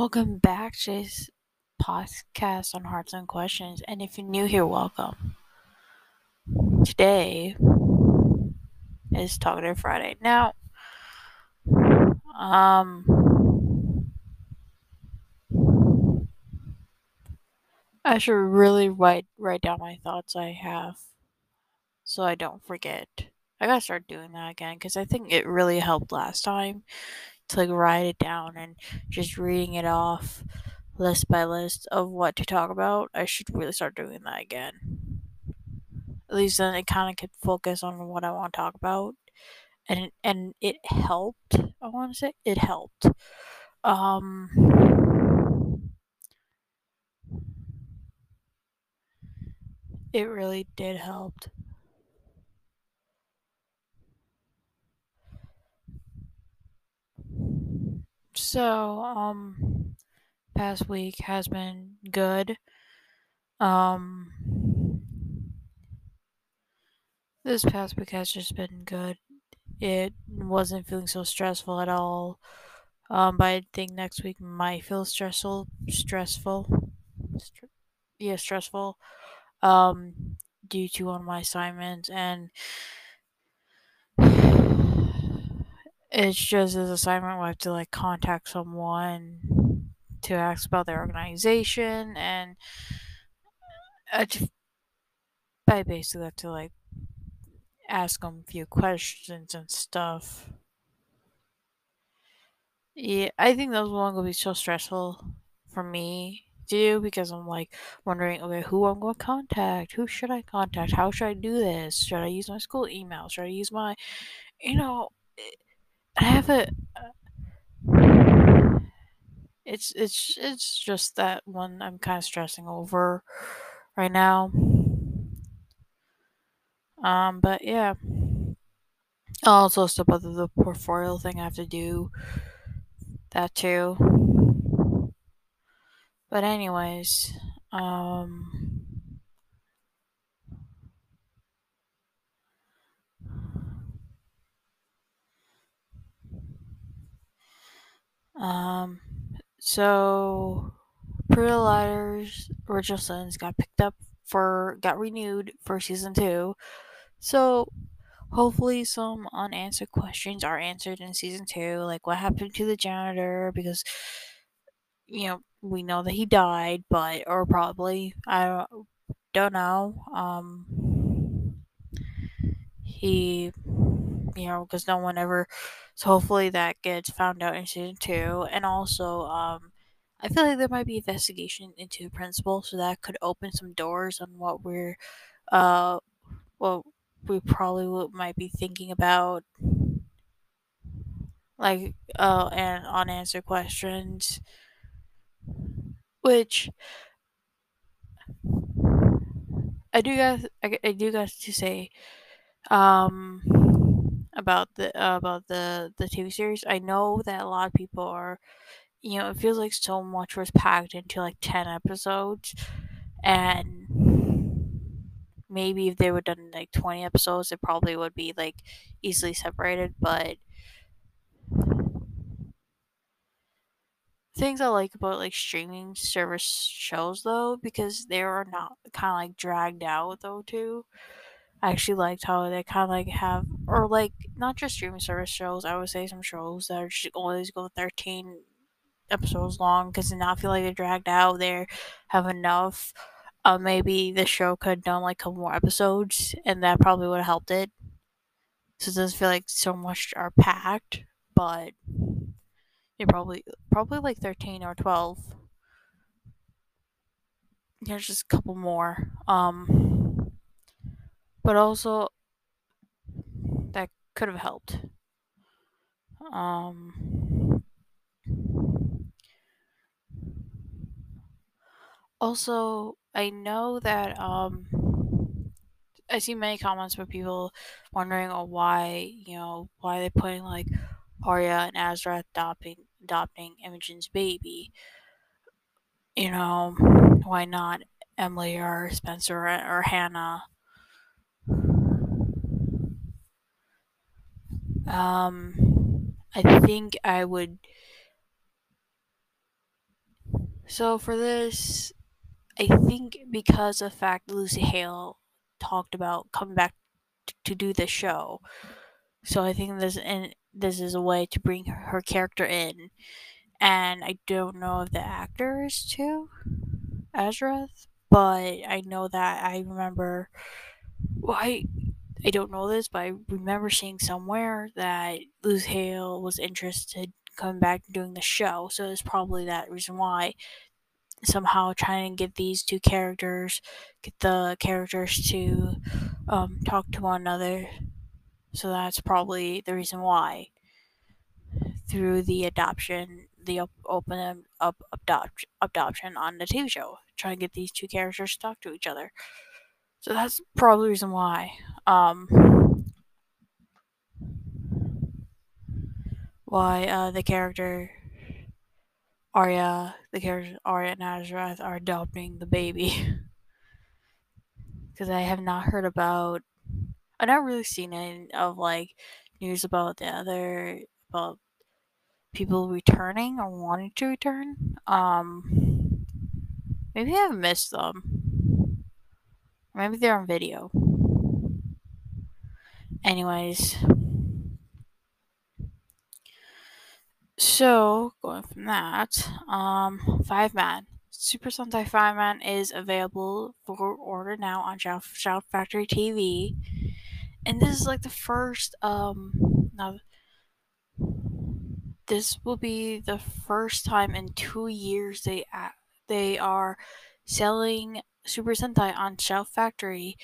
Welcome back to this podcast on Hearts and Questions. And if you're new here, welcome. Today is Talkative Friday. Now, um, I should really write write down my thoughts I have so I don't forget. I gotta start doing that again because I think it really helped last time to like write it down and just reading it off list by list of what to talk about. I should really start doing that again. At least then it kind of could focus on what I want to talk about, and and it helped. I want to say it helped. Um. It really did help. So, um, past week has been good. Um, this past week has just been good. It wasn't feeling so stressful at all. Um, but I think next week might feel stressful. Stressful. St- yeah, stressful. Um, due to one of my assignments and it's just this assignment where I have to like contact someone to ask about their organization and uh, I, just, I basically have to like ask them a few questions and stuff. Yeah, I think those one won't be so stressful for me to do because I'm like wondering, okay, who I'm going to contact? Who should I contact? How should I do this? Should I use my school email? Should I use my, you know, eh, I have a. It's it's it's just that one I'm kind of stressing over right now. Um, but yeah. Also, stuff about the portfolio thing I have to do. That too. But anyways, um um so Pretty Liars Original Sins got picked up for got renewed for season 2. So hopefully some unanswered questions are answered in season 2 like what happened to the janitor because you know we know that he died, but or probably I don't, don't know. Um, he, you know, because no one ever. So hopefully that gets found out in season two, and also, um, I feel like there might be investigation into the principal, so that could open some doors on what we're, uh, what we probably might be thinking about, like, uh, and unanswered questions which I do got I, I do got to say um about the uh, about the the TV series. I know that a lot of people are you know, it feels like so much was packed into like 10 episodes and maybe if they were done like 20 episodes it probably would be like easily separated, but things I like about like streaming service shows though, because they are not kind of like dragged out though too. I actually liked how they kind of like have, or like not just streaming service shows. I would say some shows that are just always go thirteen episodes long because they not feel like they're dragged out. They have enough. Uh, maybe the show could have done like a couple more episodes, and that probably would have helped it. So it doesn't feel like so much are packed, but yeah, probably probably like thirteen or twelve. There's just a couple more. Um, but also that could have helped. Um, also, I know that um, I see many comments from people wondering oh, why you know why they're putting like Aria and Ezra adopting adopting Imogen's baby. You know, why not Emily or Spencer or Hannah? Um, I think I would. So for this, I think because of fact Lucy Hale talked about coming back t- to do the show, so I think this and this is a way to bring her character in. And I don't know if the actor is too Azrath, but I know that I remember. Well, I I don't know this, but I remember seeing somewhere that Lucy Hale was interested coming back and doing the show. So it's probably that reason why somehow trying to get these two characters, get the characters to um, talk to one another. So that's probably the reason why. Through the adoption, the op- open up adopt- adoption on the TV show, trying to get these two characters to talk to each other. So that's probably the reason why. Um, why uh, the character Aria, the character Aria and Azrath are adopting the baby. Because I have not heard about, I've not really seen any of like news about the other about people returning or wanting to return. Um, maybe I've missed them. Maybe they're on video. Anyways, so going from that, um, Fiveman. Super Sentai Fiveman is available for order now on Shout, Shout Factory TV, and this is like the first um now this will be the first time in two years they they are selling Super Sentai on Shout Factory.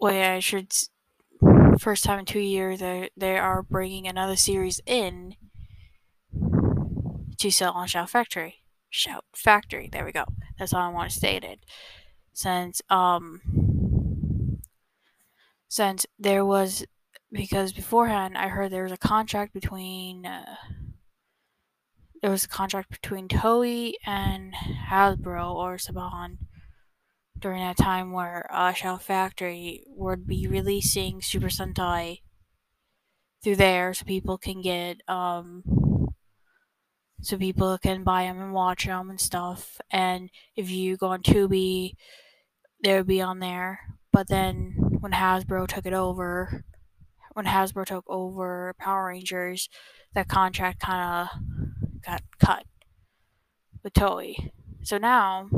Wait, I should first time in two years they they are bringing another series in to sell on Shout Factory. Shout Factory. There we go. That's all I want to state it. Since um since there was because beforehand I heard there was a contract between uh, there was a contract between Toei and Hasbro or Saban during that time where uh, Shout Factory would be releasing Super Sentai through there so people can get um so people can buy them and watch them and stuff. And if you go on Tubi they would be on there. But then when Hasbro took it over when Hasbro took over Power Rangers that contract kind of got cut with Toei so now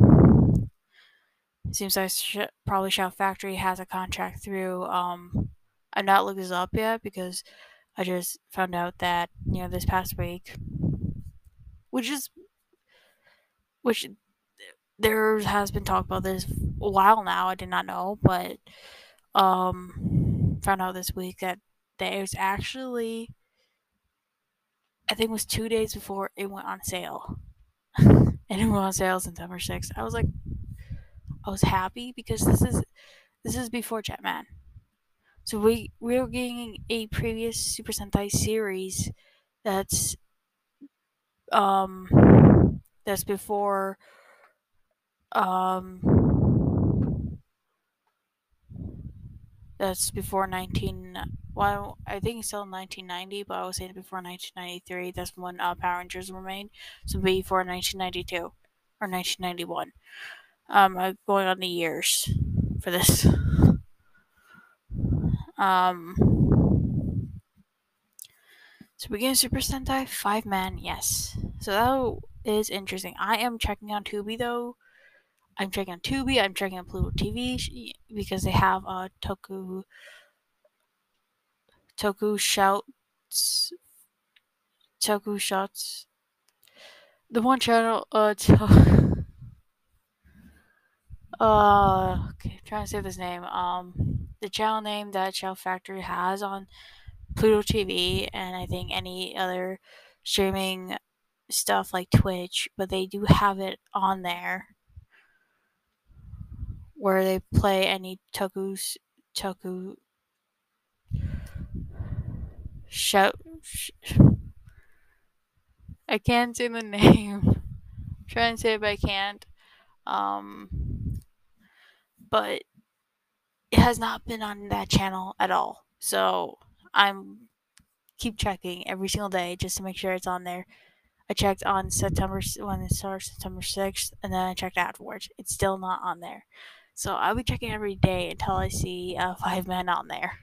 it seems like sh- probably Shout Factory has a contract through um I've not looked this up yet because I just found out that you know this past week, which is which there has been talk about this a while now. I did not know, but um, found out this week that there's actually I think it was two days before it went on sale, and it went on sale September sixth. I was like, I was happy because this is this is before Jetman. So we we're getting a previous Super Sentai series that's um that's before um that's before 19 well i think it's still 1990 but i was saying before 1993 that's when uh, power rangers were made so before 1992 or 1991 um I'm going on the years for this um so we get Super Sentai Fiveman, yes. So that is interesting. I am checking on Tubi though. I'm checking on Tubi. I'm checking on Pluto TV because they have a Toku Toku shouts Toku shots. The one channel uh to, uh okay, trying to say this name. Um the channel name that Shout Factory has on Pluto TV and I think any other streaming stuff like Twitch, but they do have it on there where they play any Toku's Toku shout. Sh- I can't say the name. I'm trying to say it, but I can't. Um, but it has not been on that channel at all. So I'm keep checking every single day just to make sure it's on there. I checked on September when it starts September 6th, and then I checked afterwards. It's still not on there. So I'll be checking every day until I see uh, Fiveman on there.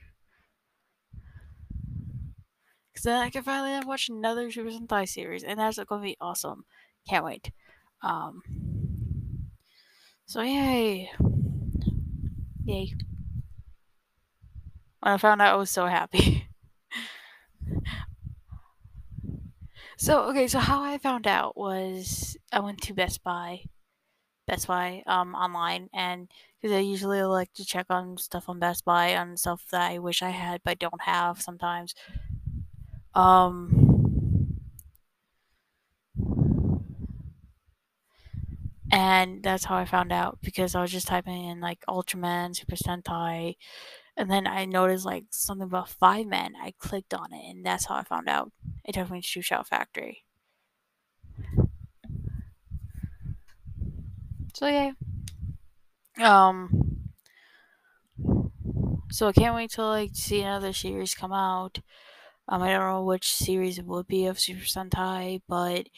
Because then I can finally watch another Super Sentai series, and that's going to be awesome. Can't wait. Um, so, yay. Yay. When I found out, I was so happy. so, okay, so how I found out was I went to Best Buy. Best Buy um, online, and because I usually like to check on stuff on Best Buy on stuff that I wish I had but don't have sometimes. Um, and that's how I found out because I was just typing in like Ultraman, Super Sentai, and then I noticed like something about Fiveman. I clicked on it, and that's how I found out. It took me to Shout Factory. So yeah. Um. So I can't wait to like see another series come out. Um, I don't know which series it would be of Super Sentai, but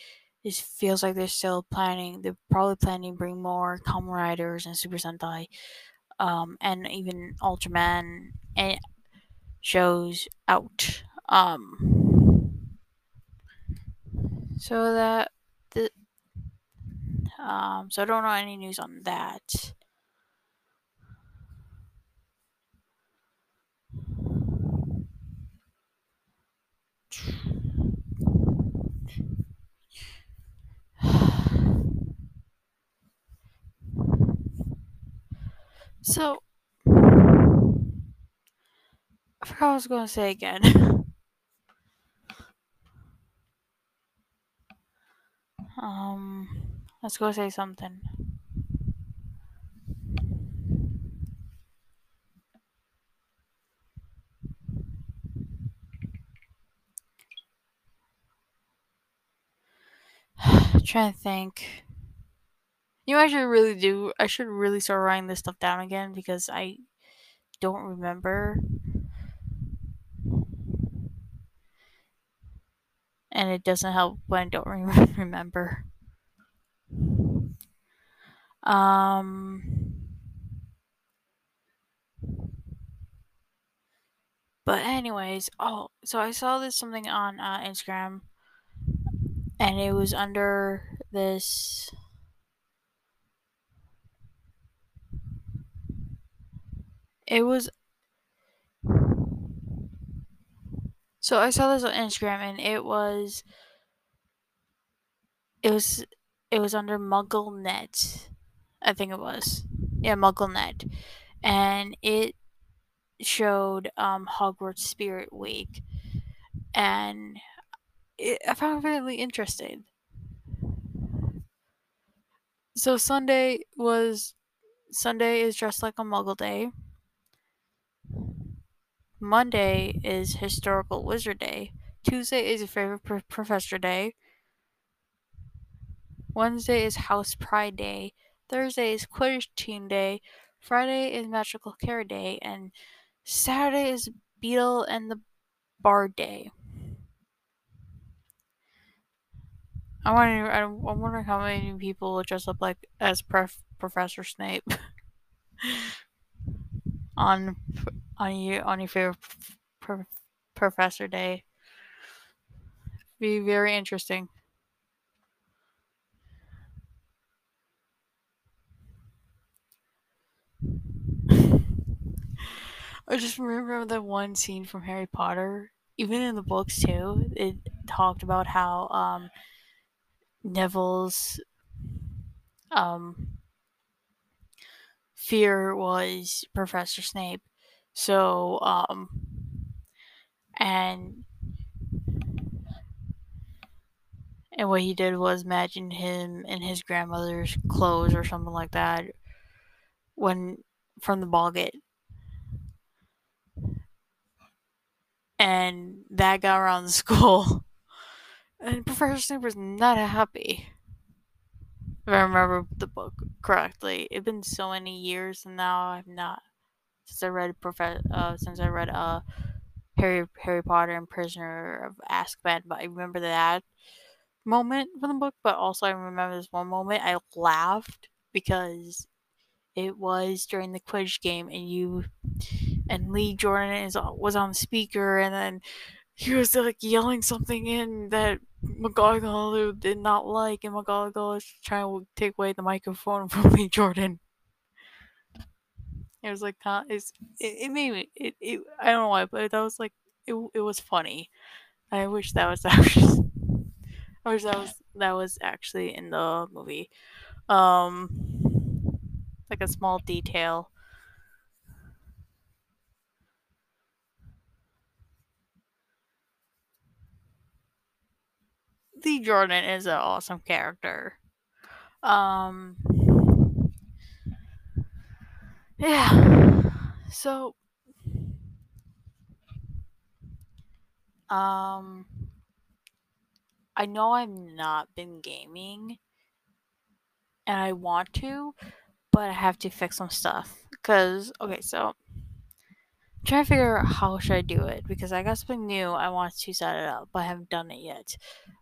it feels like they're still planning. They're probably planning to bring more Kamen Riders and Super Sentai, um, and even Ultraman and shows out. Um, so that the um, so I don't know any news on that. So, I forgot what I was going to say again. um, let's go say something. trying to think. You know, I should really do. I should really start writing this stuff down again because I don't remember. And it doesn't help when I don't re- remember. Um. But anyways, oh, so I saw this something on uh, Instagram, and it was under this. It was. So I saw this on Instagram, and it was. It was. It was under MuggleNet, I think it was. Yeah, Muggle MuggleNet, and it showed um, Hogwarts Spirit Week, and it, I found it really interesting. So Sunday was Sunday is dressed like a Muggle day. Monday is historical wizard day. Tuesday is your favorite pr- professor day. Wednesday is house pride day. Thursday is Quidditch team day. Friday is magical care day, and Saturday is Beedle and the Bard day. I wonder. I'm wondering how many people will dress up like as Prof, Professor Snape on on your on your favorite pr- Professor Day. Be very interesting. I just remember that one scene from Harry Potter. Even in the books too, it talked about how um, Neville's um, fear was Professor Snape. So, um, and and what he did was imagine him in his grandmother's clothes or something like that when from the boggart. And that got around the school. And Professor Snape was not happy. If I remember the book correctly. It's been so many years and now I've not since I read Prof- uh, since I read uh Harry Harry Potter and Prisoner of Azkaban, but I remember that moment from the book, but also I remember this one moment I laughed because it was during the Quidditch game and you and Lee Jordan is was on the speaker and then he was like yelling something in that McGonagall did not like, and McGonagall was trying to take away the microphone from Lee Jordan. It was like, it's, it, it made me, it, it, I don't know why, but that was like, it, it was funny. I wish that was actually, I wish that was, that was actually in the movie. Um, like a small detail. Lee Jordan is an awesome character. Um, yeah. So, um, I know I've not been gaming, and I want to, but I have to fix some stuff. Cause okay, so trying to figure out how should I do it because I got something new. I want to set it up, but I haven't done it yet.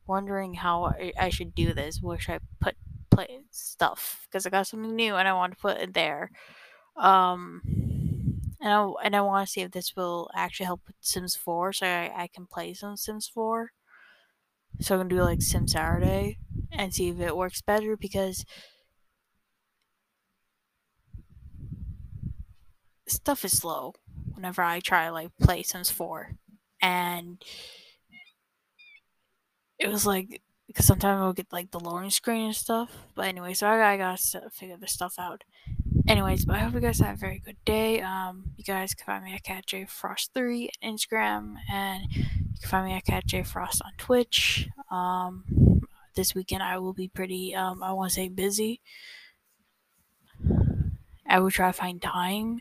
Wondering how I, should do this. Where should I put play stuff? Because I got something new and I want to put it there. Um, and I and I want to see if this will actually help with Sims 4, so I, I can play some Sims 4. So I can do like Sim Saturday and see if it works better because stuff is slow whenever I try to like play Sims 4. And it was like because sometimes I'll get like the loading screen and stuff. But anyway, so I, I gotta figure this stuff out. Anyways, but I hope you guys have a very good day. Um, you guys can find me at Cat J Frost three on Instagram, and you can find me at Cat J Frost on Twitch. Um, this weekend I will be pretty. Um, I want to say busy. I will try to find time,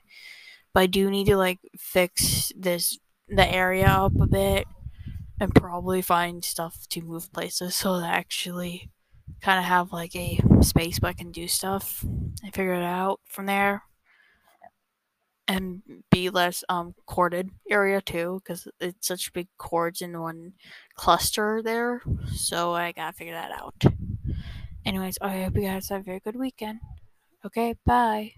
but I do need to like fix this the area up a bit and probably find stuff to move places so that I actually kind of have like a space where I can do stuff and figure it out from there. And be less um corded area too because it's such big cords in one cluster there so i gotta figure that out. Anyways i hope you guys have a very good weekend. Okay bye